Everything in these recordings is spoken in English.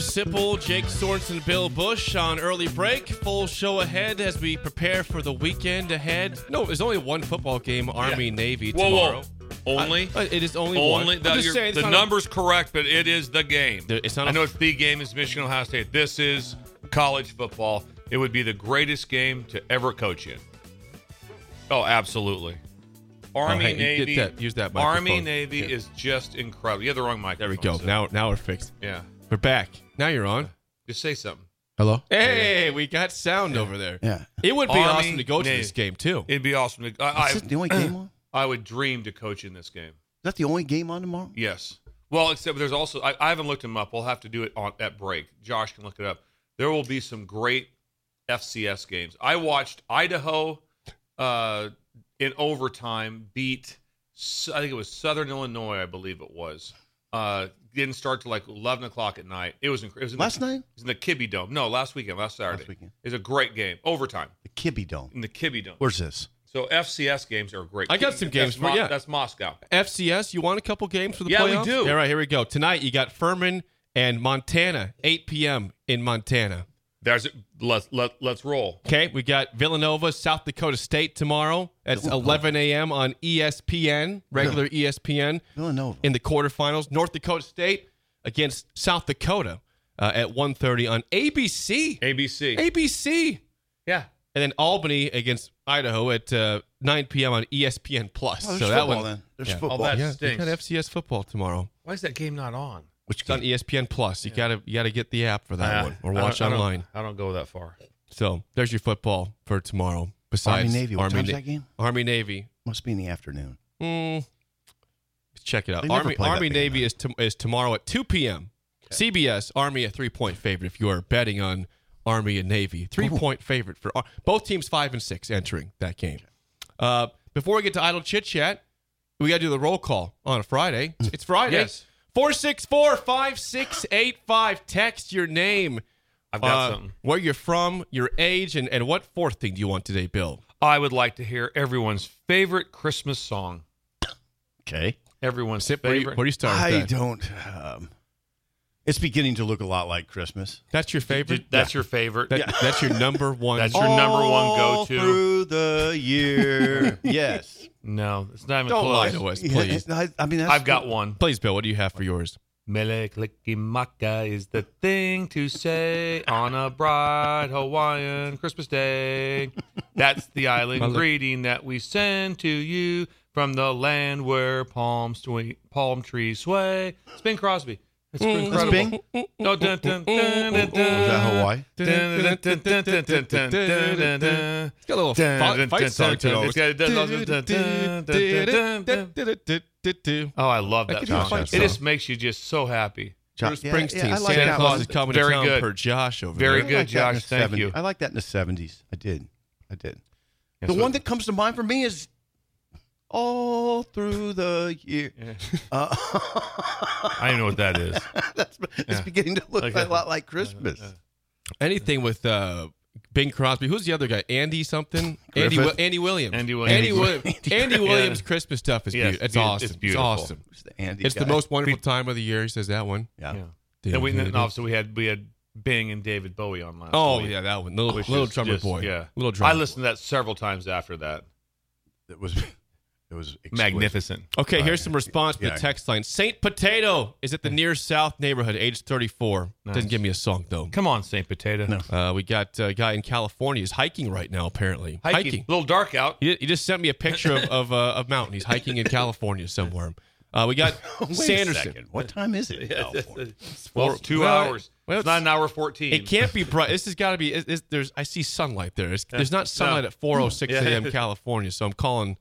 Steve Sipple, Jake Sorensen, Bill Bush on early break. Full show ahead as we prepare for the weekend ahead. No, there's only one football game, Army Navy Whoa, tomorrow. whoa. Only? Uh, it is only, one. Only I'm just saying, the not a- number's correct, but it is the game. There- it's not I a- know it's the game is Michigan Ohio State. This is college football. It would be the greatest game to ever coach in. Oh, absolutely. Army hey, you get Navy. that- use that Army Navy Yeah. is just incredible. You have the wrong mic. There we go. Now, now we're fixed. Yeah. We're back. Now you're on. Just say something. Hello? Hey, we got sound over there. Yeah. It would be Army awesome to go to Navy. this game too. It'd be awesome. To, I, Is I, this the only game on? Is I would dream to coach in this game. Is that the only game on tomorrow? Yes. Well, except there's also I, I haven't looked them up. We'll have to do it on at break. Josh can look it up. There will be some great FCS games. I watched Idaho uh, in overtime beat S- I think it was Southern Illinois, I believe it was. Uh, didn't start till like eleven o'clock at night. It was, inc- it was in Last the, night? It was in the Kibby Dome. No, last weekend, last Saturday. Last weekend. It was a great game. Overtime The Kibby Dome. in the Kibby Dome. Where's this? So FCS games are great. I got some games That's for you. That's Moscow. FCS, you want a couple games for the Yeah, we do. All right, here we go. Tonight you got Furman and Montana, 8 p.m. in Montana. There's let's let let's roll. Okay, we got Villanova, South Dakota State tomorrow at 11 a.m. on ESPN, regular ESPN, Villanova. in the quarterfinals. North Dakota State against South Dakota uh, at 1:30 on ABC. ABC. ABC, Yeah. and then Albany against Idaho at uh, 9 p.m. on ESPN Plus. Oh, there's so that football one, then. There's yeah. football. Oh, that yeah, we stinks. got FCS football tomorrow. Why is that game not on? Which It's on? ESPN Plus. You gotta you gotta get the app for that Ah, one or watch don't- I don't- online. I don't go that far. So there's your football for tomorrow. Besides Army Navy. What Army time's Na- that game? Army Navy. Must be in the afternoon. Mm, let's check it out. They Army Army Navy night. is to, is tomorrow at 2 p.m. CBS Army a three point favorite if you are betting on Army and Navy. Three point favorite for both teams five and six entering that game. Uh, before we get to idle chit chat, we got to do the roll call on a Friday. It's, it's Friday. Yes. 464 5685. Text your name. I've got uh, something. Where you're from, your age, and, and what fourth thing do you want today, Bill? I would like to hear everyone's favorite Christmas song. Okay. Everyone's Sip, where, you, favorite. where do you start? with I that? don't. Um, it's beginning to look a lot like Christmas. That's your favorite. That's your favorite. That, That's your number one. That's your number one go-to. through the year. yes. No, it's not even Don't lie close. to us, please. Yeah, I, I mean, that's I've got one. Please, Bill. What do you have for yours? Mele Kalikimaka is the thing to say on a bright Hawaiian Christmas day. That's the island Mele- greeting that we send to you from the land where palm, swe- palm trees sway. It's Bing Crosby. It's incredible. Bing. Oh, dun, dun, dun, dun, dun. Was that Hawaii? It's got a little fi- fight song to it. Oh, I love that could song. It just makes you just so happy. John- yeah, Springsteen. yeah, I like Santa that Claus is coming Very to town good. per Josh over Very there. good, Josh. Thank you. I like that in the seventies. I did. I did. The one that comes to mind for me is all through the year. Uh, I don't know what that is. that's, it's Yeah. beginning to look Okay. a lot like Christmas. Anything with uh, Bing Crosby. Who's the other guy? Andy something. Andy Andy Williams. Andy Williams. Andy, Williams. Andy Williams. Christmas stuff is Yes, beautiful. It's it's awesome. it's beautiful. It's awesome. Who's the Andy It's the most wonderful time of the year. He says that one. Yeah. Yeah. And we and obviously we had we had Bing and David Bowie on last Oh week. yeah, that one. Little, little is drummer just- boy. Yeah, little drummer. I listened to that several times after that. It was. It was exquisite. Magnificent. Okay, here's some response to Yeah. the text line. Saint Potato is at the near south neighborhood, age 34. Doesn't give me a song though. Come on, Saint Potato. Uh, we got a guy in California. He's hiking right now, apparently. Hiking. A little dark out. He, he just sent me a picture of of, uh, of mountain. He's hiking in California somewhere. Uh, we got Wait a Sanderson. second. What time is it? in California? Well, it's two Well, hours. well, it's not an hour fourteen. It can't be bright. This has got to be. It, it's- there's. I see sunlight there. It's, there's not sunlight at 4:06 Yeah. a.m. California, so I'm calling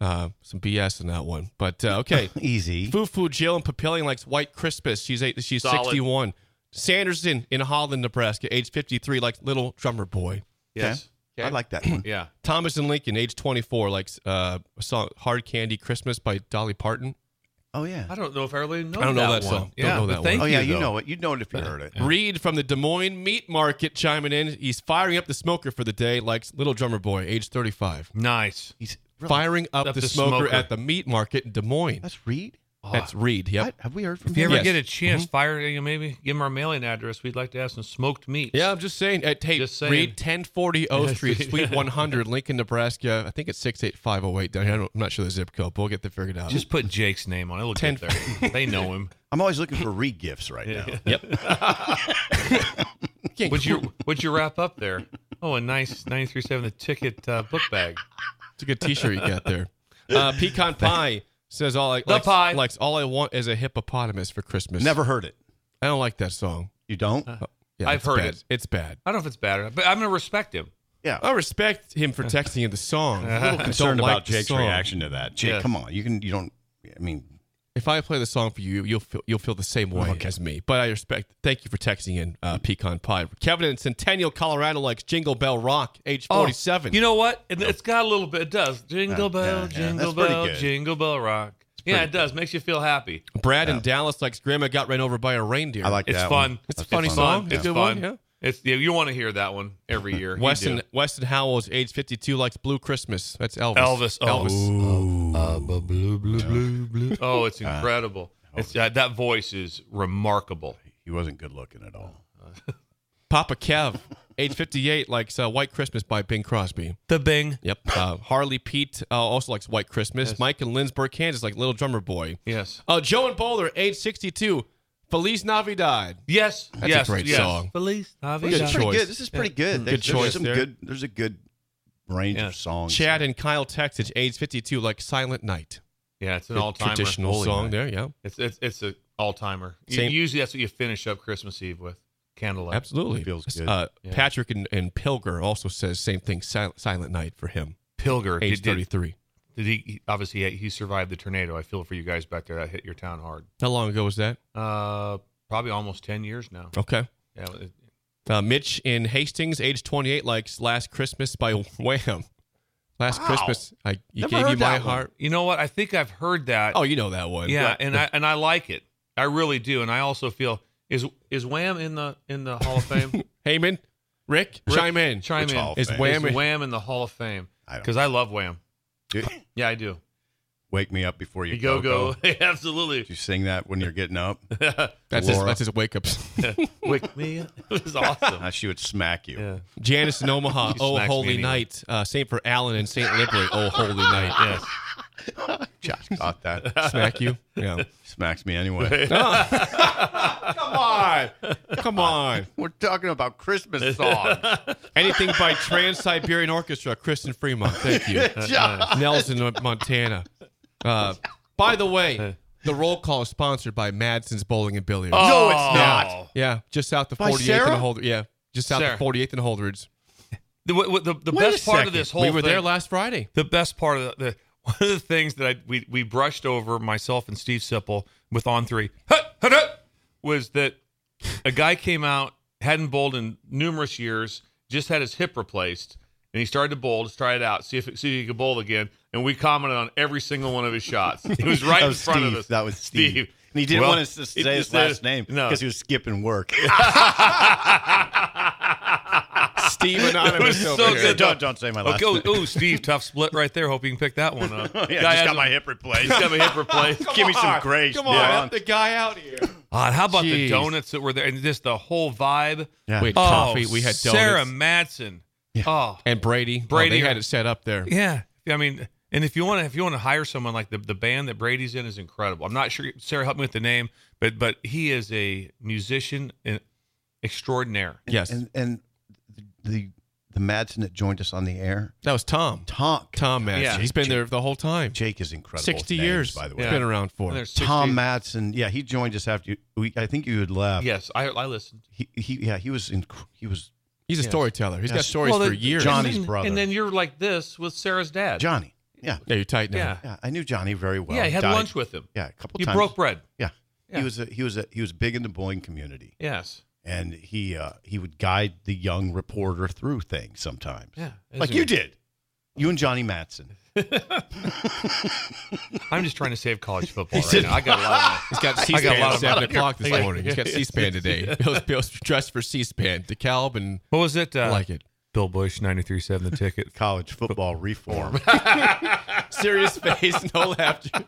uh, some BS in that one. But uh, okay, Easy. Fufu Jill and Papillion likes White Christmas. She's eight. She's Solid. 61. Sanderson in Holland, Nebraska, age 53, likes Little Drummer Boy. Yes. I like that one. Yeah. Thomas and Lincoln, age 24, likes uh, a song Hard Candy Christmas by Dolly Parton. Oh yeah. I don't know if I really know. I don't know that one. song. Don't know that thank one. Oh yeah, you though. know it. You'd know it if you heard it. Reed from the Des Moines Meat Market chiming in. He's firing up the smoker for the day, likes Little Drummer Boy, age 35. Nice. He's really, Firing up, Up the, the smoker, smoker. at the meat market in Des Moines. That's Reed. That's Reed. Yep. What? Have we heard from If you ever Yes. get a chance, fire you know, maybe give him our mailing address. We'd like to have some smoked meat. Yeah, I'm just saying. Uh, hey, Just saying. Reed, 1040 O Street, Suite 100, Lincoln, Nebraska. I think it's 68508 down here. I don't- I'm not sure the zip code, but we'll get that figured out. Just put Jake's name on it. It'll Ten- get there. they know him. I'm always looking for Reed gifts right now. yep. Can't What'd you What'd you wrap up there? Oh, a nice 93.7 the ticket uh, book bag. It's a good T-shirt you got there. Uh, Pecan Pie says all I The likes, pie. likes all I want is a hippopotamus for Christmas. Never heard it. I don't like that song. You don't? Yeah, I've heard bad. it. It's bad. I don't know if it's bad, or not, but I'm gonna respect him. yeah. I respect him for texting in the song. I'm a little concerned don't like about Jake's song. reaction to that. Jake, Yeah. come on. You can. You don't. I mean, If I play the song for you, you'll feel you'll feel the same way as me. But I respect. Thank you for texting in uh, pecan pie. Kevin in Centennial, Colorado likes Jingle Bell Rock, age Oh, forty seven. You know what? It, it's got a little bit. It does. Jingle Yeah, bell, yeah, yeah. jingle That's pretty bell, jingle bell rock. Yeah, it does. Makes you feel happy. Brad in Dallas likes Grandma got ran over by a reindeer. I like that. It's that fun. one. It's a funny fun. song. It's It's a good fun. one, yeah. It's yeah, you want to hear that one every year. Weston. Weston Howells, age fifty two, likes Blue Christmas. That's Elvis. Elvis. Oh, Elvis. Uh, bu- blue, blue, blue, blue. Oh, it's incredible. It's uh, that voice is remarkable. He wasn't good looking at all. Papa Kev, age fifty eight, likes uh, White Christmas by Bing Crosby. The Bing. Yep. Uh, Harley Pete uh, also likes White Christmas. Mike in Lindsborg, Kansas, like Little Drummer Boy. Yes. Uh, Joe in Boulder, age 62, Feliz Navidad. Yes. That's a yes. great yes. song. Feliz This Navidad. is pretty choice. good. This is pretty good. Good There's, choice there's some there. good. There's a good range Yeah. of songs. Chad and Kyle, Texas, age 52, like Silent Night. Yeah, it's an all time Traditional Holy song night. there, yeah. It's it's it's a all timer. Usually that's what you finish up Christmas Eve with. Candlelight. Absolutely. Feels good. Uh, Yeah. Patrick and, and Pilger also says same thing, Sil- Silent Night for him, Pilger. age Did, did, 33. Did he, he obviously he, he survived the tornado. I feel for you guys back there that hit your town hard. How long ago was that? Uh probably almost 10 years now. Okay. Yeah. it- Uh, Mitch in Hastings, age 28, likes Last Christmas by Wham. Last Wow. Christmas, I you Never gave you my that one. heart. You know what? I think I've heard that. Oh, you know that one. yeah, and I and I like it. I really do. And I also feel is is Wham in the in the Hall of Fame? Heyman, Rick, Rick, chime in. Chime Which in. Is Wham, Is Wham in the Hall of Fame? I Because I love Wham. Dude, Yeah, I do. Wake me up before you You go go. go. Absolutely. Do you sing that when you're getting up? That's his, Laura. that's his wake ups. Wake me up. It was awesome. Uh, she would smack you. Yeah. Janice in Omaha, He Oh smacks me Holy anyway. Night. Uh, same for Alan and St. Libory, Oh Holy Night. Yes. Josh caught that. Smack you? Yeah. Smacks me anyway. Come on. Come on. We're talking about Christmas songs. Anything by Trans Siberian Orchestra, Kristen Fremont. Thank you. Nelson, Montana. Uh, by the way, the roll call is sponsored by Madsen's Bowling and Billiards. No, it's not. Yeah, just south of By 48th and? Holder. Yeah, just south Sarah. of 48th and Holdrege. The, the, the, the Wait a best part second. of this whole We were thing, there last Friday. the best part of the, the one of the things that I we we brushed over myself and Steve Sipple with on three hut, hut, hut, was that a guy came out hadn't bowled in numerous years, just had his hip replaced, and he started to bowl. Let's try it out, see if see if he could bowl again. And we commented on every single one of his shots. He was right That in front Steve. of us. That was Steve. And he didn't Well, want us to say his last name no. because he was skipping work. Steve It Anonymous was over so here. good. Don't don't say my last Okay, oh, name. oh, Steve, tough split right there. Hope you can pick that one up. yeah, Guy just has got a- my hip replaced. He's got my hip replaced. Give me some grace. Come on, man. the guy out here. God, how about the donuts that were there and just the whole vibe? Yeah. We had Oh, coffee. We had donuts. Sarah Madsen. Oh, and Brady. Oh, Brady Oh, they had it set up there. yeah. I mean, and if you want to, if you want to hire someone like the the band that Brady's in is incredible. I'm not sure Sarah helped me with the name, but but he is a musician and extraordinaire. Yes, And and the the Madsen that joined us on the air, that was Tom. Tom. Tom Madsen. Yeah. He's been Jake- there the whole time. Jake is incredible. Sixty names, years, by the way. He's way. been around for. And there's 60 Tom Madsen. Yeah, he joined us after you. We, I think you had left. Yes, I I listened. He, he yeah he was in he was He's a Yes. storyteller. He's got stories Well, for then- years. Johnny's and then, brother. And then you're like this with Sarah's dad. Johnny. Yeah, Yeah, you're tight now. Yeah. yeah. I knew Johnny very well. yeah, I had Died- lunch with him. Yeah, a couple You times. broke bread. Yeah. Yeah. he was a, he was a, he was big in the bowling community, Yes. And he uh, he would guide the young reporter through things sometimes. Yeah. like you did. You and Johnny Madsen. I'm just trying to save college football right now. I got a lot of He's got I got a C-SPAN lot at seven o'clock this I morning. He's got C-SPAN today. Bill's, Bill's dressed for C-SPAN. DeKalb and What was it? Uh, I like it. Bill Bush, 93.7 the ticket. College football reform. Serious face, no laughter.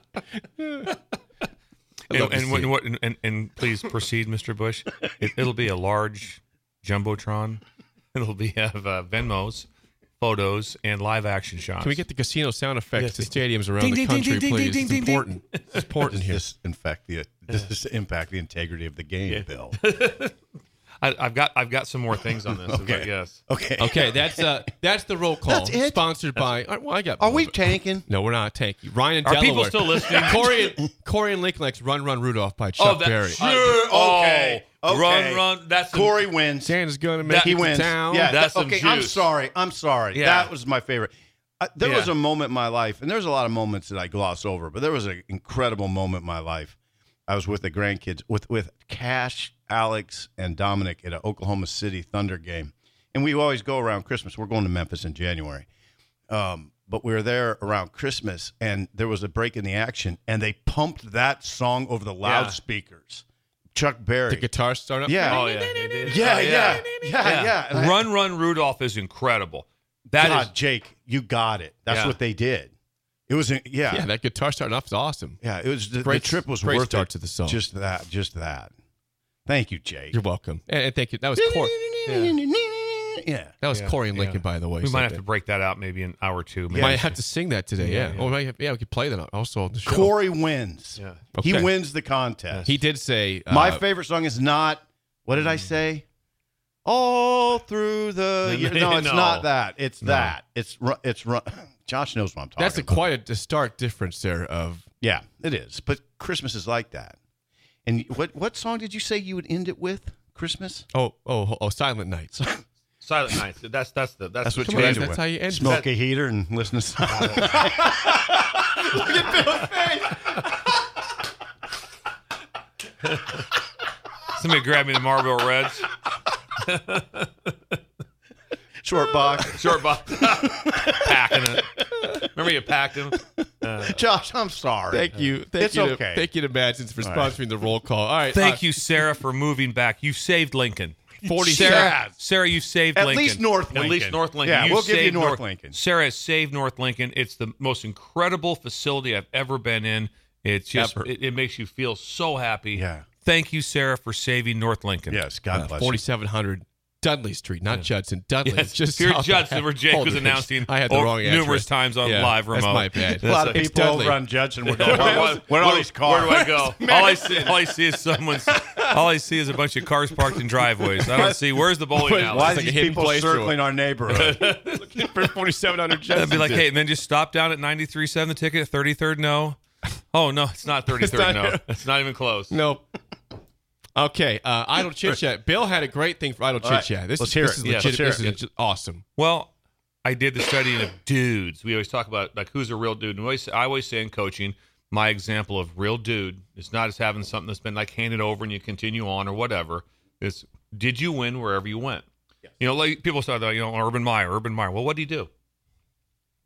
And, and, see what, and, and please proceed, Mr. Bush. It, it'll be a large jumbotron. It'll be have uh, Venmos, photos, and live action shots. Can we get the casino sound effects to stadiums around Ding, the ding, ding, country, ding, ding, please? ding, It's ding, ding. important. It's important Does here. this infect the does this impact the integrity of the game, Bill? I, I've got I've got some more things on this. Okay. I guess. Okay. Okay, that's uh, that's the roll call. That's it? Sponsored by. uh, Well, I got. Are we tanking? No, we're not tanking. Ryan and Are Delaware. people still listening? Corey and Corey and Lincoln likes "Run Run Rudolph" by Chuck oh, that, Berry. Sure. Okay. Oh, Okay. Run, run. That's some- Corey wins. Santa's gonna make That- it he to wins. town. Yeah, That's that- some okay. I'm sorry. I'm sorry. Yeah. That was my favorite. Uh, there was a moment in my life, and there's a lot of moments that I gloss over, but there was an incredible moment in my life. I was with the grandkids, with with Cash, Alex, and Dominic at an Oklahoma City Thunder game, and we always go around Christmas. We're going to Memphis in January, um, but we were there around Christmas, and there was a break in the action, and they pumped that song over the loudspeakers. Chuck Berry. The guitar start up. Yeah. Oh yeah. they did. yeah, Oh, yeah, yeah, yeah, Run, run, Rudolph is incredible. That is God, Jake, you got it. That's Yeah. what they did. It was, yeah, Yeah, yeah. that guitar starting off is awesome. Yeah, it was the, Great- the trip was great worth start it. to the song. Just that, just that. Thank you, Jake. You're welcome. And, and thank you. That was Corey. Yeah. That was Yeah, Corey and Lincoln, yeah. by the way. We might have to break that out maybe an hour or two. Maybe. Might have to sing that today. Yeah. Yeah, Oh, might have- yeah, we could play that also on the show. Corey wins. Yeah. He wins the contest. He did say uh, My favorite song is not. What did I say? All through the. year. No, it's No. not that. It's that. It's ru- it's run. Josh knows what I'm talking about. That's a about. quite a stark difference there. Of Yeah, it is. But Christmas is like that. And what what song did you say you would end it with? Christmas. oh oh oh Silent Nights. Silent Night. That's that's the that's, That's what you on, end it that's with. how you end it. Smoke a heater and listen to. Silent Night. Look at Bill's face. Somebody grab me the Marlboro Reds. Short box. Short box. Packing it. Remember you packed them? Josh, I'm sorry. Thank you. Thank It's you. To, okay. Thank you to Madsen's for right. sponsoring the roll call. All right. Thank uh, you, Sarah, for moving back. You saved Lincoln. 40 Sarah. Sarah, you saved At Lincoln. least North At least North Lincoln. Yeah, we'll give you saved North Lincoln. Sarah has saved North Lincoln. It's the most incredible facility I've ever been in. It's just it, it makes you feel so happy. Yeah. Thank you, Sarah, for saving North Lincoln. Yes, God uh, bless you. 4700 Dudley Street, not Judson. Dudley. Yes, It's just here Judson, where Jake was announcing I had the wrong numerous address. times on Yeah, live That's remote. my bad. A lot of It's people Dudley. over on Judson were going, where, Where- where are all these cars? Where do I go? All I see, all I see is someone's. All I see is a bunch of cars parked in driveways. I don't see where's the bowling alley. Why It's are like a these people place circling our neighborhood? Looking for 4700 Judson. I'd be like, hey, and then just stop down at 93.7 the ticket, 33rd no. Oh, no, it's not 33rd not- no. It's not even close. Nope. Okay, uh, idle chit chat. Bill had a great thing for idle chit right, chat. This let's is hear this it. is Yeah, legit. this it. is legit- awesome. Well, I did the studying of dudes. We always talk about like who's a real dude. And we always, I always say in coaching, my example of real dude is not as having something that's been like handed over and you continue on or whatever. It's did you win wherever you went? You know, like people that, you know, Urban Meyer, Urban Meyer. Well, what did he do?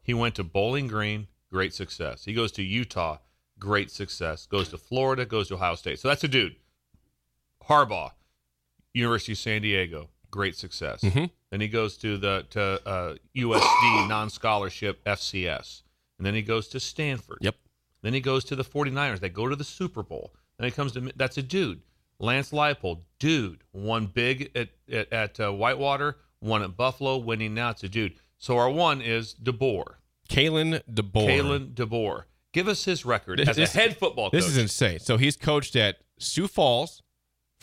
He went to Bowling Green, great success. He goes to Utah, great success. Goes to Florida, goes to Ohio State. So that's a dude. Harbaugh, University of San Diego, great success. Mhm. Then he goes to the to uh, USD non-scholarship FCS, and then he goes to Stanford. Yep. Then he goes to the 49ers. They go to the Super Bowl. Then he comes to that's a dude. Lance Leipold, dude, won big at at, at uh, Whitewater, won at Buffalo, winning now. It's a dude. So our one is DeBoer, Kalen DeBoer. Kalen DeBoer. Give us his record This- as this- a head football coach. This is insane. So he's coached at Sioux Falls,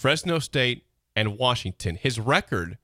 Fresno State, and Washington. His record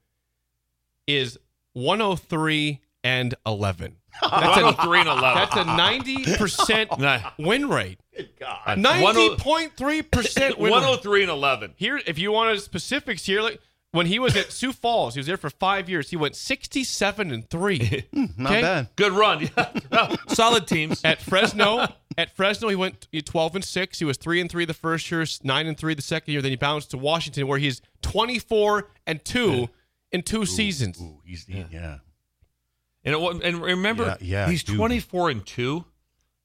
is 103 and 11. That's a, 103 and 11. that's a 90% win rate. God. 90.3% 103 and 11. Here, if you wanted specifics here, like when he was at Sioux Falls, he was there for five years. He went 67 and 3. Not Okay. bad. Good run. Yeah. Solid teams. At Fresno, at Fresno, he went 12 and 6. He was 3 and 3 the first year, 9 and 3 the second year. Then he bounced to Washington, where he's 24 and 2 in two seasons. Ooh, he's yeah. yeah. And it, and remember, Yeah, yeah, he's dude. 24 and 2.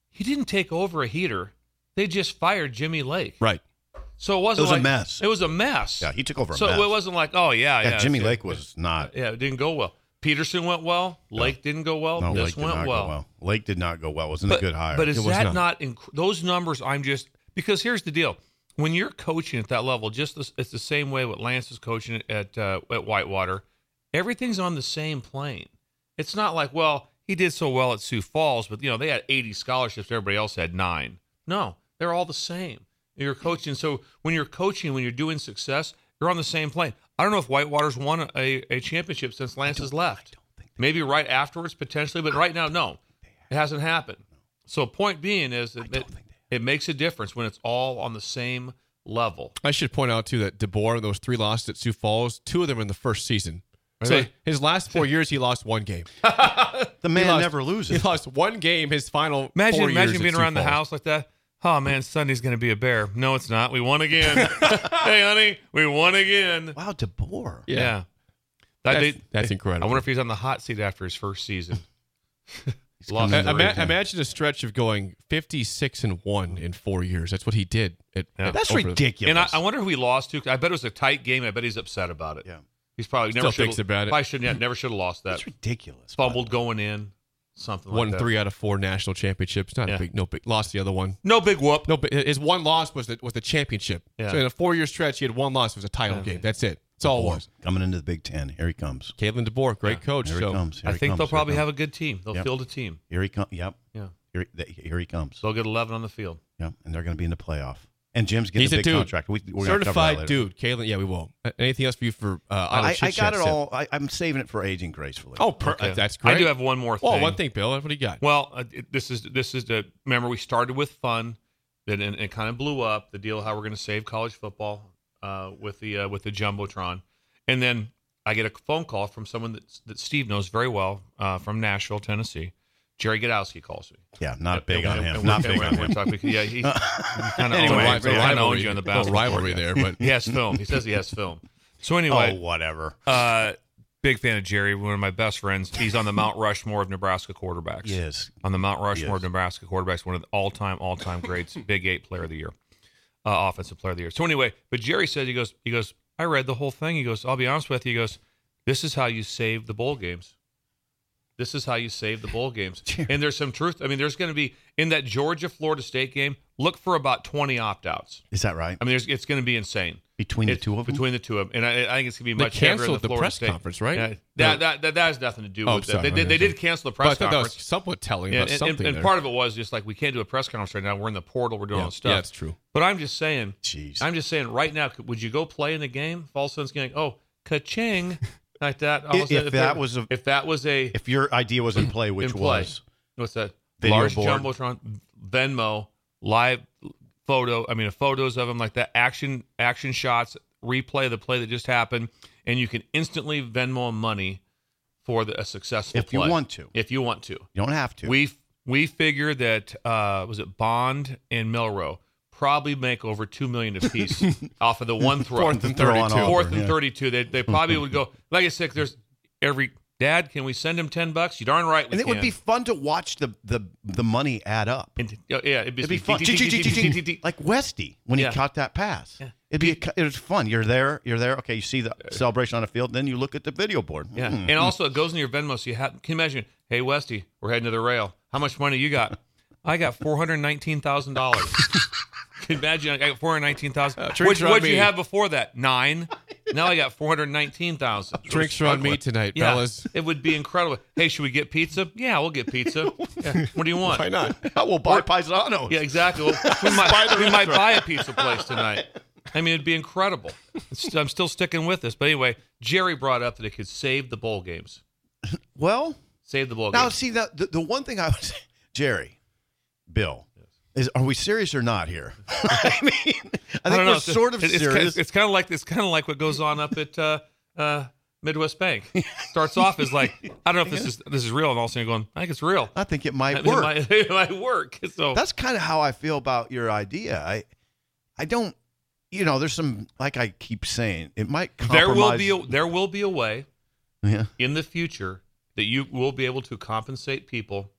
He didn't take over a heater. They just fired Jimmy Lake. Right. So it wasn't It was a mess. It was a mess. Yeah, he took over a so mess. it wasn't like, oh, yeah, yeah. Yeah, Jimmy Lake was not. Yeah, it didn't go well. Petersen went well. Lake didn't go well. No, this Lake went well. well. Lake did not go well. Wasn't a good hire. But is It that not. inc- those numbers? I'm just because here's the deal: when you're coaching at that level, just this, it's the same way what Lance is coaching at uh, at Whitewater. Everything's on the same plane. It's not like well he did so well at Sioux Falls, but you know they had 80 scholarships, everybody else had nine. No, they're all the same. You're coaching, so when you're coaching, when you're doing success, you're on the same plane. I don't know if Whitewater's won a, a championship since Lance has left. Maybe right afterwards, potentially, but right now, no, it hasn't happened. So, point being is that it, it makes a difference when it's all on the same level. I should point out, too, that DeBoer, those three losses at Sioux Falls, two of them in the first season. So his last four years, he lost one game. the man lost- never loses. He lost one game his final Imagine, four imagine years at being Sioux around the Falls. house like that. Oh man, Sunday's going to be a bear. No, it's not. We won again. hey, honey, we won again. Wow, DeBoer. Yeah. Yeah, That- That's, they- that's incredible. I wonder if he's on the hot seat after his first season. coming Uh, in ima- imagine a stretch of going 56 and 1 in four years. That's what he did. At, Yeah. at- That's over the- ridiculous. And I, I wonder who he lost to. I bet it was a tight game. I bet he's upset about it. Yeah. He's probably Still never should thinks about it. Probably shouldn't. Yeah, never should have lost that. That's ridiculous. Fumbled going in, something Won like three out of four national championships. Not Yeah. a big, no big. Lost the other one. No big whoop. No, but his one loss was the, was the championship. Yeah. So in a four year stretch, he had one loss. It was a title game. That's it. That's all it was. Coming into the Big Ten. Here he comes. Kalen DeBoer, great coach. Here so he comes. Here I he think comes. they'll probably have a good team. They'll Yep. field a team. Here he comes. Yep. Yeah. Here, here he comes. They'll get 11 on the field. Yep. And they're going to be in the playoff. And Jim's getting he's a a big dude. contract. We, we're gonna cover that Certified later. dude. Kalen, yeah, we will. Anything else for you for uh, idle I, I got chat, it all. I, I'm saving it for aging gracefully. Oh, per- Okay. that's great. I do have one more thing. Oh, one thing, Bill. What do you got? Well, uh, it- this is this is the remember we started with fun, then and it kind of blew up the deal how we're going to save college football uh, with the uh, with the jumbotron, and then I get a phone call from someone that that Steve knows very well uh, from Nashville, Tennessee. Jerry Gdowski calls me. yeah, not big on him. Not big on him. yeah, he, kind of Anyway, owns, yeah, kind of owns you on the basketball rivalry there, but He has film. He says he has film. So anyway, Oh, whatever. uh, big fan of Jerry, one of my best friends. He's on the Mount Rushmore of Nebraska quarterbacks. Yes. On the Mount Rushmore of Nebraska quarterbacks, one of the all-time, all-time greats, Big Eight Player of the Year, uh, Offensive Player of the Year. So anyway, but Jerry said he goes, he goes, I read the whole thing. He goes, I'll be honest with you. He goes, this is how you save the bowl games. This is how you save the bowl games. And there's some truth. I mean, there's going to be in that Georgia Florida State game. Look for about 20 opt-outs. Is that right? I mean, there's, it's going to be insane Between the two of them? Between the two of them, and I, I think it's going to be They much heavier in canceled the Florida press State. conference, right? Yeah, No. that, that, that that has nothing to do Oh, with sorry. it. They, did- they did cancel the But I press thought that was conference. somewhat telling and, about and- something and there. part of it was just like we can't do a press conference right now. We're in the portal. We're doing yeah, all stuff. yeah, it's true. But I'm just saying. Jeez. I'm just saying. Right now, would you go play in the game? If all of a sudden it's going, oh, ka-ching, like that. If- if that was a- if that was a If your idea was in play, which in play. was what's that? Video Large board. jumbotron, Venmo, live photo. I mean, photos of them like that. Action, action shots, replay the play that just happened, and you can instantly Venmo money for the, a successful. If you want to. if you want to. you don't have to. We we figure that uh, was it Bond and Milroe probably make over two million apiece off of the one throw. Fourth and Throw on 32. Fourth and yeah. thirty-two. They they probably would go. Like I said, there's every Dad, can we send him ten bucks? You darn right. We And it would be fun to watch the the the money add up. And- yeah, yeah, it'd, It'd be fun, like Westy when Yeah. he caught that pass. Yeah. It'd be a, it was fun. You're there, you're there. Okay, you see the celebration on the field, then you look at the video board. Yeah, Hmm. and also it goes in your Venmo. So you have, can you imagine? Hey, Westy, we're heading to the rail. How much money you got? I got four hundred nineteen thousand dollars. Imagine? I got four hundred nineteen thousand. drinks What would you have before that? Nine. Now I got four hundred nineteen thousand. Drinks are on me tonight, Yeah, fellas. it would be incredible. Hey, should we get pizza? Yeah, we'll get pizza. Yeah. What do you want? Why not? we'll buy Paisanos. Yeah, exactly. Well, we might, we might buy a pizza place tonight. I mean, it'd be incredible. It's- I'm still sticking with this. But anyway, Jerry brought up that it could save the bowl games. Well, Save the bowl now games. Now, see that the, the one thing I was Jerry, Bill, is are we serious or not here? I mean, I think know. we're It's- sort of it's, serious. It's, kind of like it's kind of like what goes on up at uh, uh, Midwest Bank. Starts off as like I don't know if this is this is real, and all of a sudden going, I think it's real. I think it might It work. might, it might work. So That's kind of how I feel about your idea. I, I don't, you know, there's some like I keep saying, it might compromise. there will be a, there will be a way yeah, in the future that you will be able to compensate people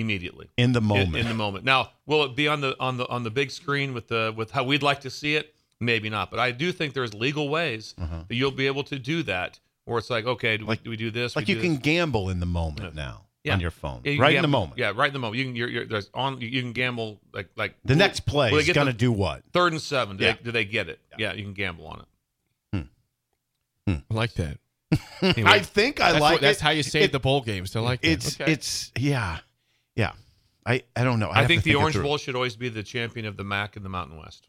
immediately. in the moment. In, the moment. Now, will it be on the on the on the big screen with the with how we'd like to see it? Maybe not, but I do think there's legal ways uh-huh. that you'll be able to do that. Where it's like, okay, do, Uh-huh. Like- we, do we do this? like we you do can this? gamble in the moment now Yeah. on your phone, Yeah, you right can in the moment. Yeah, right in the moment. You can. You're, you're there's on. You can gamble like like The next play will they is going to do what? third and seven. Do, Yeah. they, do they get it? Yeah. you can gamble on it. Hmm. Hmm. Hmm. I like that. Anyway, I think I like what, that's how you save It- the bowl games. I like that. It's Okay. it's yeah, yeah. I I don't know. I, have think the Orange. Bowl should always be the champion of the MAC and the Mountain West.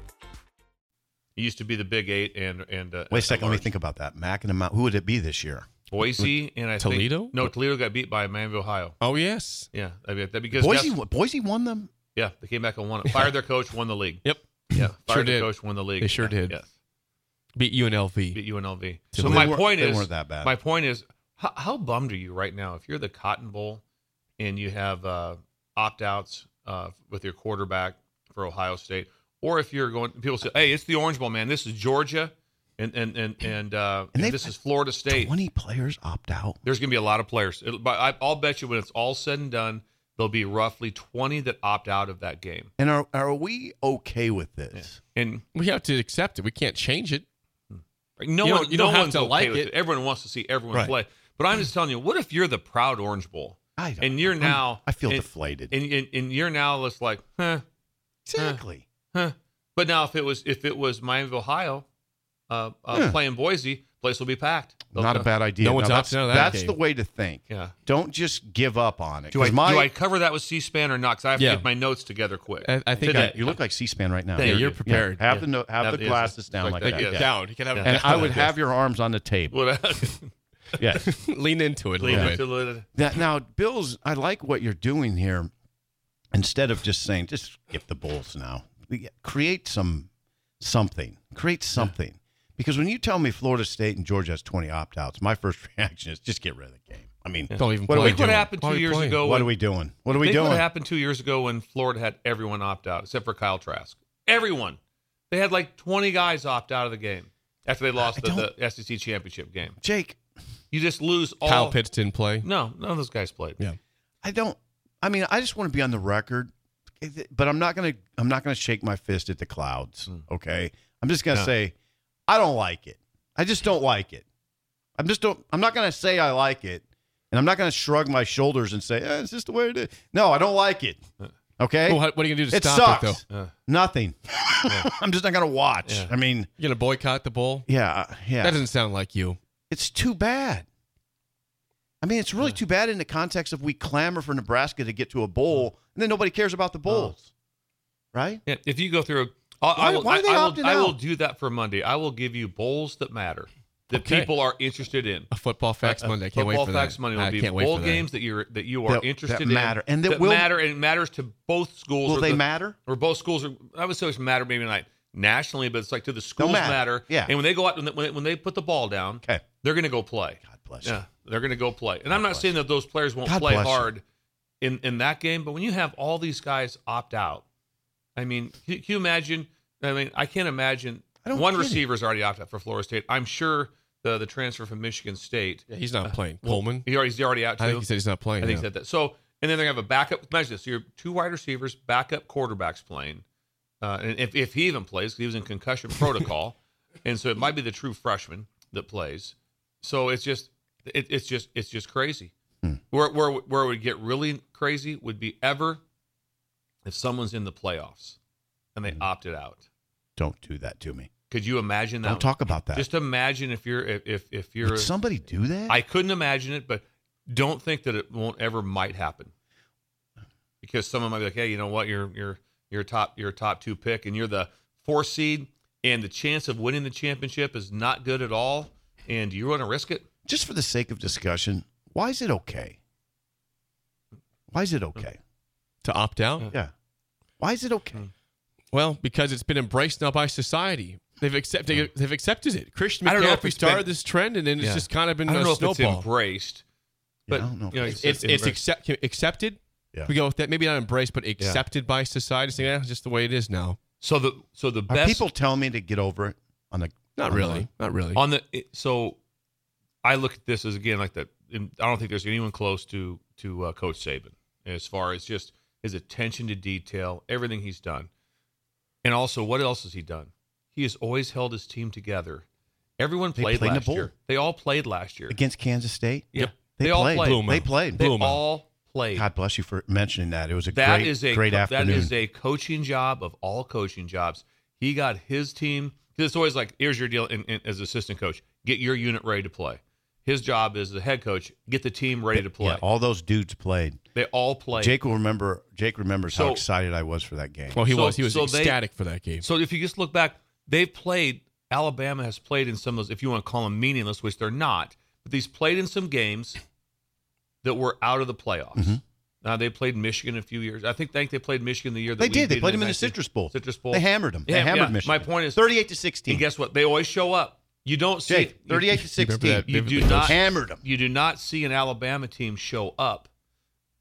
It used to be the Big Eight and and uh, Wait a second. Let me think about that. Mac and the Mount. Who would it be this year? Boise and I Toledo? Think, no, Toledo got beat by Miami, Ohio. oh yes. Yeah, I mean, that because Boise. guess- Boise won them. yeah, they came back and won it. Fired their coach, won the league. Yep. Yeah, fired Sure their did. coach, won the league. They sure Yeah, did. Yes, Beat UNLV. beat UNLV. So So they my weren't- point they is, weren't that bad. My point is, how, how bummed are you right now if you're the Cotton Bowl and you have uh, opt outs uh, with your quarterback for Ohio State, or if you're going, people say, "Hey, it's the Orange Bowl, man. This is Georgia, and and and and, uh, And and this is Florida State." Twenty players opt out. There's going to be a lot of players. It'll, but I, I'll bet you when it's all said and done, there'll be roughly 20 that opt out of that game. And are are we okay with this? And We have to accept it. We can't change it. no You one, don't- you no don't have one's to okay like it. it. Everyone wants to see everyone Right. play. But I'm just telling you, what if you're the proud Orange Bowl? I don't and you're know. now, I feel and, deflated. and, and and you're now just like, huh, exactly. huh. But now if it was if it was Miami, of Ohio, uh, uh, Yeah. playing Boise, place will be packed. They'll- Not a bad idea. No one's Now, that's, opting out of that That's game. the way to think. Yeah. Don't just give up on it. Do I 'Cause my, do I cover that with C-SPAN or not? Because I have to get my notes together quick. I, I think I, you look like C-SPAN right now. Yeah, you. you're prepared. Have Yeah. the no, have Have- the yes, glasses down like like, that, that. yeah. yeah. down. You can have Yeah. And I would have your arms on the table. What- yes. lean into it a Leave little it bit. to the- That now, Bills. I like what you're doing here. Instead of just saying, just skip the Bulls now. Create some something. Create something. Because when you tell me Florida State and Georgia has 20 opt outs, my first reaction is just get rid of the game. I mean, Don't even what are we Look what happened two we years playing? ago. What when- are we doing? What are we doing? what happened two years ago when Florida had everyone opt out except for Kyle Trask. Everyone. They had like 20 guys opt out of the game after they lost the, the SEC championship game. Jake, You just lose all. Kyle Pitts didn't play. No, none of those guys played. Yeah. I don't. I mean, I just want to be on the record, but I'm not gonna. I'm not gonna shake my fist at the clouds. Okay, I'm just gonna Yeah. say I don't like it. I just don't like it. I'm just don't. I'm not gonna say I like it, and I'm not gonna shrug my shoulders and say eh, it's just the way it is. No, I don't like it. Okay, Well, what, what are you gonna do to it stop sucks. it though? Uh, Nothing. I'm just not gonna watch. Yeah. I mean, You gonna boycott the bowl? yeah, yeah. That doesn't sound like you. it's too bad. I mean, it's really too bad in the context of we clamor for Nebraska to get to a bowl, and then nobody cares about the bowls, right? yeah, if you go through, I'll, I will, why are they I will, opting I will do that for Monday. I will give you bowls that matter. that Okay. people are interested in. A football facts Uh, Monday. I can't wait football for facts that. Monday will I be can't bowl for that. games that you're that you are That- that interested matter. in And that will- matter and it matters to both schools. Will they the- matter? Or both schools are. I would say it's matter maybe not nationally, but it's like to the schools matter. matter. Yeah. And when they go out when they, when they- when they put the ball down, Okay. they're going to go play. God bless you. Yeah, they're going to go play. And I'm not saying that those players won't God play you. hard in in that game, but when you have all these guys opt out, I mean, can, can you imagine? I mean, I can't imagine. I One get it. receiver's already opted out for Florida State. I'm sure the the transfer from Michigan State. Yeah, he's not playing. well, Coleman. He already, he's already out too. I think he said he's not playing. I think yeah. he said that. So, and then they're gonna have a backup. Imagine this: so you're two wide receivers, backup quarterbacks playing, uh, and if, if he even plays, he was in concussion protocol, and so it might be the true freshman that plays. So it's just, it, it's just, it's just crazy. Hmm. Where where where it would get really crazy would be ever if someone's in the playoffs and they hmm. opted out. Don't do that to me. Could you imagine that? Don't talk about that. Just imagine if you're if if, if you're Would somebody do that? I couldn't imagine it, but don't think that it won't ever might happen. Because someone might be like, "Hey, you know what? You're you're you're top you're top two pick, and you're the four seed, and the chance of winning the championship is not good at all. And you want to risk it? Just for the sake of discussion, why is it okay? Why is it okay? to opt out. Yeah. Why is it okay? Hmm. Well, because it's been embraced now by society. They've accepted. They've accepted it. Christian I don't know if McCaffrey it's started been- this trend, and then it's Yeah. just kind of been I don't a know if it's snowball. embraced, Yeah, but I don't know if you know, it's- it's it's embraced. accept, accepted. Yeah. We go with that. Maybe not embraced, but accepted by society. Saying, yeah, it's just the way it is now. so the so the Are best people telling me to get over it on the Not on really. the- Not really. on the it- so I look at this as again like that. I don't think there's anyone close to to uh, Coach Saban as far as just his attention to detail, everything he's done, and also what else has he done? He has always held his team together. Everyone played, played in the last year. They all played last year. against Kansas State. Yep, They, they, all played. played. They played. They all played. God bless you for mentioning that. It was a That great, is a great that afternoon. is a coaching job of all coaching jobs. He got his team because it's always like, here's your deal in, in, as assistant coach, get your unit ready to play. His job as the head coach, get the team ready to play. Yeah, all those dudes played. they all played. Jake will remember. Jake remembers how excited I was for that game. well, he so- was. He was so they- ecstatic for that game. So if you just look back, they've played. Alabama has played in some of those, if you want to call them meaningless, which they're not. But these played in some games that were out of the playoffs. Mm-hmm. Now they played Michigan a few years. I think think they played Michigan the year that They we did. They played them in the Citrus Bowl. Citrus Bowl. They hammered them. They Yeah, hammered yeah. Michigan. My point is- thirty-eight to sixteen. And guess what? They always show up. You don't see Jake, you- thirty-eight to sixteen. that You vividly, do not hammered them. You do not see an Alabama team show up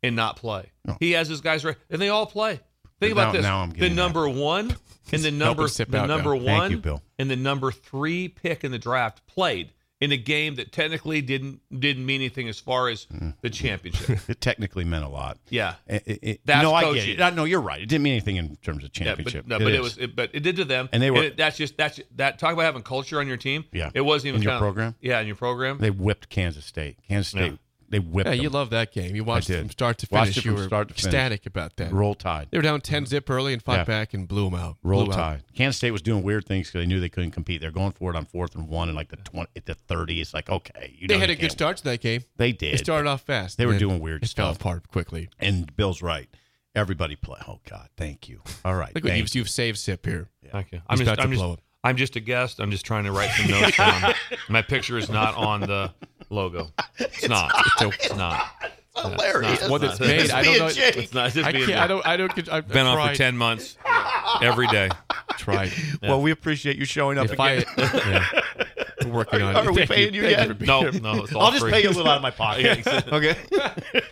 and not play. No. He has his guys right, and they all play. Think Now- about this: now I'm the getting number one and the number the out number now. Thank one you, Bill. and the number three pick in the draft played in a game that technically didn't didn't mean anything as far as the mm. championship. It technically meant a lot. yeah. It, it, That's no, I get it. I- No, you're right. It didn't mean anything in terms of Yeah, championship. but, no, but it was, it, but it did to them, And they were- that's just that's that. Talk about having culture on your team. Yeah. it wasn't even In your kinda- program? Yeah, in your program. They whipped Kansas State. Kansas State. Yeah. They whipped. yeah, them. you love that game. You watched it from start to Watched finish. it you were start to finish. ecstatic about that. Roll Tide. They were down 10 zip early and fought Yeah. back and blew them out. Roll Blew 'em out. Tide. Kansas State was doing weird things because they knew they couldn't compete. They're going for it on fourth and one and like the twenty, at the thirty. It's like okay, you They know had you a good can't- start to that game. They did. They started off fast. They and were then doing weird It fell stuff. apart quickly. And Bill's right. Everybody play. Oh God, thank you. All right, Look what thank you've, you've saved Sip here. Thank you. I'm He's just, about to I'm, just, blow it. I'm just a guest. I'm just trying to write some notes down. My picture is not on the logo. It's, not. It's not. hilarious. What it's not- made, I don't know. It's not. It's just I being can't. I don't. I don't. I've been on tried, for ten months, every day. Tried. Well, we appreciate you showing up If I, again. yeah. We're working on it. Are we Thank paying you Thank yet? for being No, here. no. It's all I'll just free. pay you a little out of my pocket. Yeah, exactly. okay.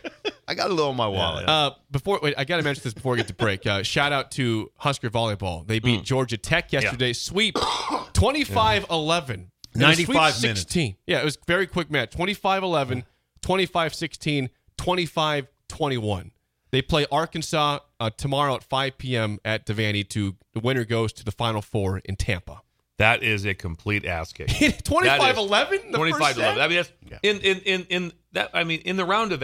I got a little in my wallet. Uh, before wait, I got to mention this before we get to break. Uh, shout out to Husker volleyball. They Mm. beat Georgia Tech yesterday. Sweep 25-11. It was 95 sweep minutes. 16. Yeah, it was a very quick match. 25-11, 25-16, 25-21. They play Arkansas uh, tomorrow at 5 p.m. at Devaney. To the winner goes to the Final Four in Tampa. That is a complete ass kick. 25-11. 25 11. I mean, that's in, in, in, in that. I mean, in the round of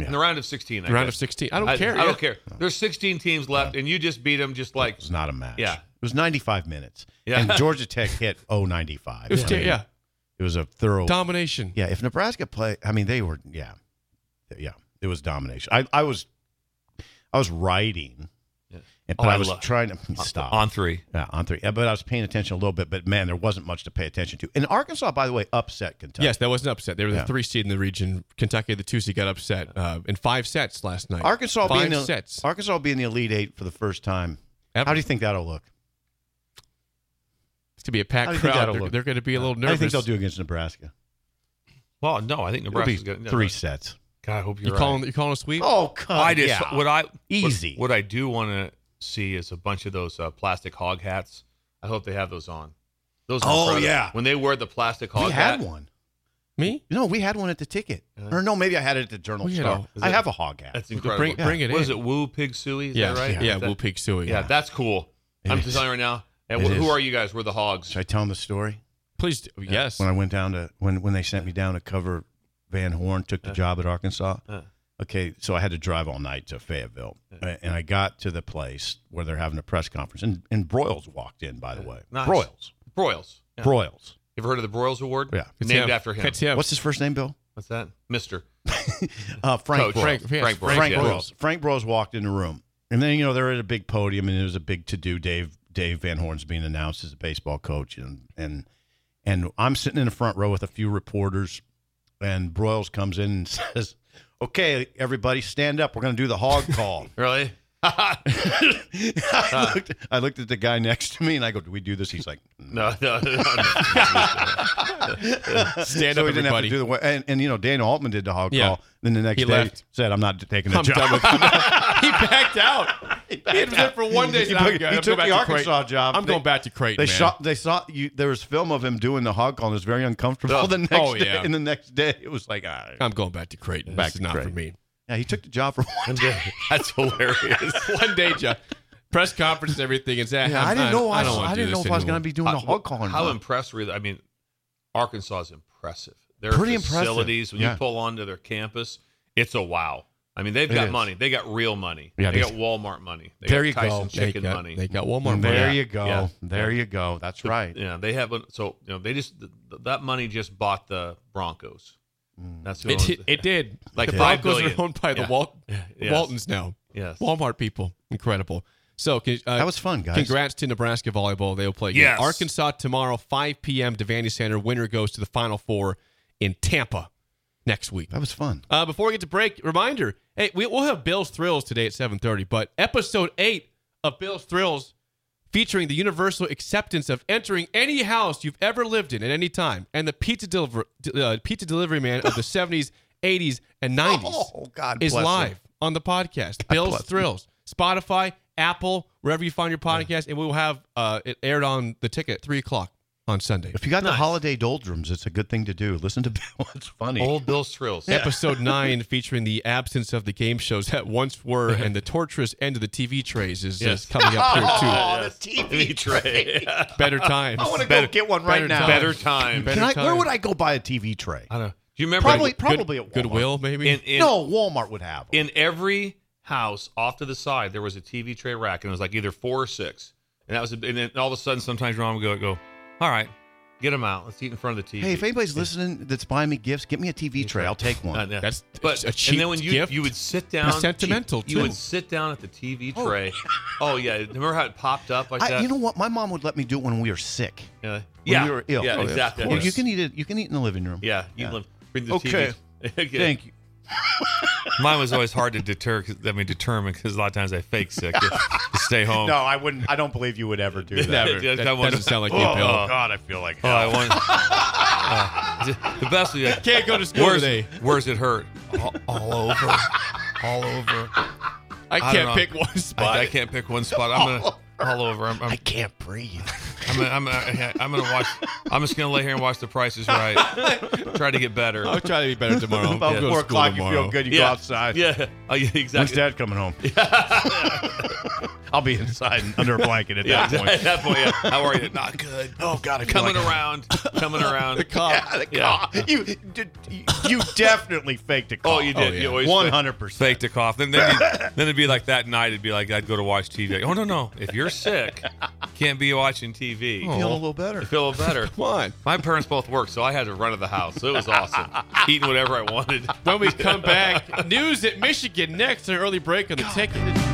eight, in the round of 16. I Round guess. of 16. I don't I, care. I yeah. don't care. There's 16 teams left, and you just beat them just like It was not a match. Yeah. It was 95 minutes. Yeah. And Georgia Tech hit 095. It was I mean, yeah It was a thorough. domination. Yeah. If Nebraska play, I mean, they were, yeah. Yeah. It was domination. I, I was, I was writing And, Oh, but I I was trying to stop on three. Yeah, on three. Yeah, but I was paying attention a little bit. But man, there wasn't much to pay attention to. And Arkansas, by the way, upset Kentucky. Yes, that was an upset. They were the Yeah. three seed in the region. Kentucky, the two seed, got upset uh, in five sets last night. Arkansas five being the, sets. Arkansas will be the Elite Eight for the first time. Ever. How do you think that'll look? It's gonna be a packed do you think crowd. They're, they're going to be a little nervous. I think they'll do against Nebraska? Well, no, I think Nebraska's going three sets. God, I hope You you're calling? right. You calling a sweep? Oh, come I just yeah. what I Easy. What, what I do want to see is a bunch of those uh, plastic hog hats. I hope they have those on. Those. are Oh, incredible. yeah. when they wear the plastic hog we hat. had one. Me? No, we had one at the ticket. Or no, maybe I had it at the Journal We had Star. a- I have a hog hat. That's Bring- incredible. bring it What in. is it? Woo Pig Sooie? Is yeah, that right? yeah. Is that- Woo Pig Sooie. Yeah, that's cool. It I'm is. just telling you right now. And It wh- who is. are you guys? We're the hogs. Should I tell them the story? Please, do. yes. When I went down to when when they sent me down to cover Van Horn, took the job at Arkansas. Uh. Okay, so I had to drive all night to Fayetteville, and I got to the place where they're having a press conference, and and Broyles walked in. By the way, Nice. Broyles, Broyles. Yeah. Broyles. You ever heard of the Broyles Award? Yeah. It's named him. after him. It's him. What's his first name, Bill? What's that? Mister. Uh, Frank Broyles. Frank, yes, Frank Broyles, Frank yeah. Broyles. Frank Broyles walked in the room, and then you know they're at a big podium, and it was a big to do. Dave Dave Van Horn's being announced as a baseball coach, and and and I'm sitting in the front row with a few reporters, and Broyles comes in and says, "Okay, everybody, stand up. We're going to do the hog call." Really? I, looked, I looked at the guy next to me, and I go, "Do we do this?" He's like, No, no, no. no. no. Stand so up, he didn't have to everybody. do the and, and you know Dana Altman did the hog Yeah. call. Then the next He day left. said, "I'm not taking the I'm job." done with He backed out. He was there for one day. He took- he took the Arkansas Creighton. job. I'm They- going back to Creighton. They man. shot. They saw you. There was film of him doing the hog call. and It was very uncomfortable. Oh. the next Oh, day, and the next day it was like, ah. I'm going back to Creighton. Back this is not for me. yeah, he took the job for one. Day. That's hilarious. one day, Jeff. Press conference and everything. And that. Yeah, I didn't know. I, don't I, didn't know if I was going to be doing the hog call. How not. impressed were you? I mean, Arkansas is impressive. Their Pretty impressive. facilities, when Yeah. you pull onto their campus, it's a wow. I mean, they've It got is. money. They got real money. Yeah, they they- got Walmart money. They There got you go. Tyson They chicken got, money. They got one more. And there Yeah. you go. Yeah. There you go. That's right. Yeah, they have. a- So you know, they just th- th- that money just bought the Broncos. That's who It, owns it, it did. Like the five Broncos billion. are owned by the Yeah. Walt, Yes. Waltons now. Yes. Walmart people. Incredible. So uh, That was fun, guys. Congrats to Nebraska volleyball. They'll play again. Yes. Arkansas tomorrow, 5 p.m. Devaney Center. Winner goes to the Final Four in Tampa next week. That was fun. Uh, before we get to break, reminder: Hey, we, we'll have Bill's Thrills today at 7:30. But episode eight of Bill's Thrills, featuring the universal acceptance of entering any house you've ever lived in at any time, and the pizza deliver uh, pizza delivery man of the 70s, 80s, and 90s Oh, God is bless him. live on the podcast. Bill's bless him. Thrills, Spotify, Apple, wherever you find your podcast, and we will have uh, it aired on the ticket at three o'clock on Sunday. If you got the holiday doldrums, it's a good thing to do. Listen to Bill. It's funny. Old Bill's Thrills. Episode 9 featuring the absence of the game shows that once were and the torturous end of the TV trays is, Yes. is coming up here too. Oh, the TV tray. Better times. I want to Better- go get one better right now. time. Better time. Better Can I, where would I go buy a TV tray? I don't know. Do you remember Probably, in, probably at Walmart. Goodwill, maybe? in, in, no, Walmart would have. 'em. in every house off to the side there was a TV tray rack, and it was like either four or six. And that was, a, and then all of a sudden, sometimes your mom would go, go, all right, get them out. Let's eat in front of the TV. Hey, if anybody's listening that's buying me gifts, get me a TV tray. I'll take one. Uh, yeah. That's but a and cheap then when you gift. you would sit down, It's sentimental, you, you too. would sit down at the TV tray. Oh, yeah, remember how it popped up like I, that? you know what? My mom would let me do it when we were sick. yeah, When yeah, we were ill. yeah, Oh, exactly. Well, you can eat it. You can eat in the living room. yeah, you Yeah. live- bring the Okay. TV. Thank you. Mine was always hard to deter. 'cause- I mean, determine because a lot of times I fake sick to, to stay home. No, I wouldn't. I don't believe you would ever do that. Never. That that wasn't- doesn't sound like you, Oh, Bill. God, I feel like Oh, I want. Uh, the best. Yeah, Can't go to school where's, today. Where's it hurt? All, all over. All over. I don't can't know. pick one spot. I, I can't pick one spot. I'm gonna all over. I'm, I'm, I can't breathe. I'm, gonna, I'm, gonna, I'm gonna watch. I'm just gonna lay here and watch The Price is Right. Try to get better. I'll try to be better tomorrow. About I'll go to four school o'clock, you feel good. You yeah. go outside. Yeah. Oh, yeah. When's Exactly. Dad coming home? I'll be inside under a blanket at Yeah. that point. At that point, yeah. How are you? Not good. Oh God, I feel Coming like- around. Coming around. The cop. Yeah, the Yeah. cough. You, did- you definitely faked a oh, cough. Oh, you did. yeah. You always hundred percent. faked a cough. Then then, then it'd be like that night. It'd be like I'd go to watch TV. oh no no! If you're sick, can't be watching TV. Feeling a little better. I feel a little better. Come on. My parents both worked, so I had to run to the house. So it was awesome. Eating whatever I wanted. When we come back, news at Michigan next. An early break on the ticket.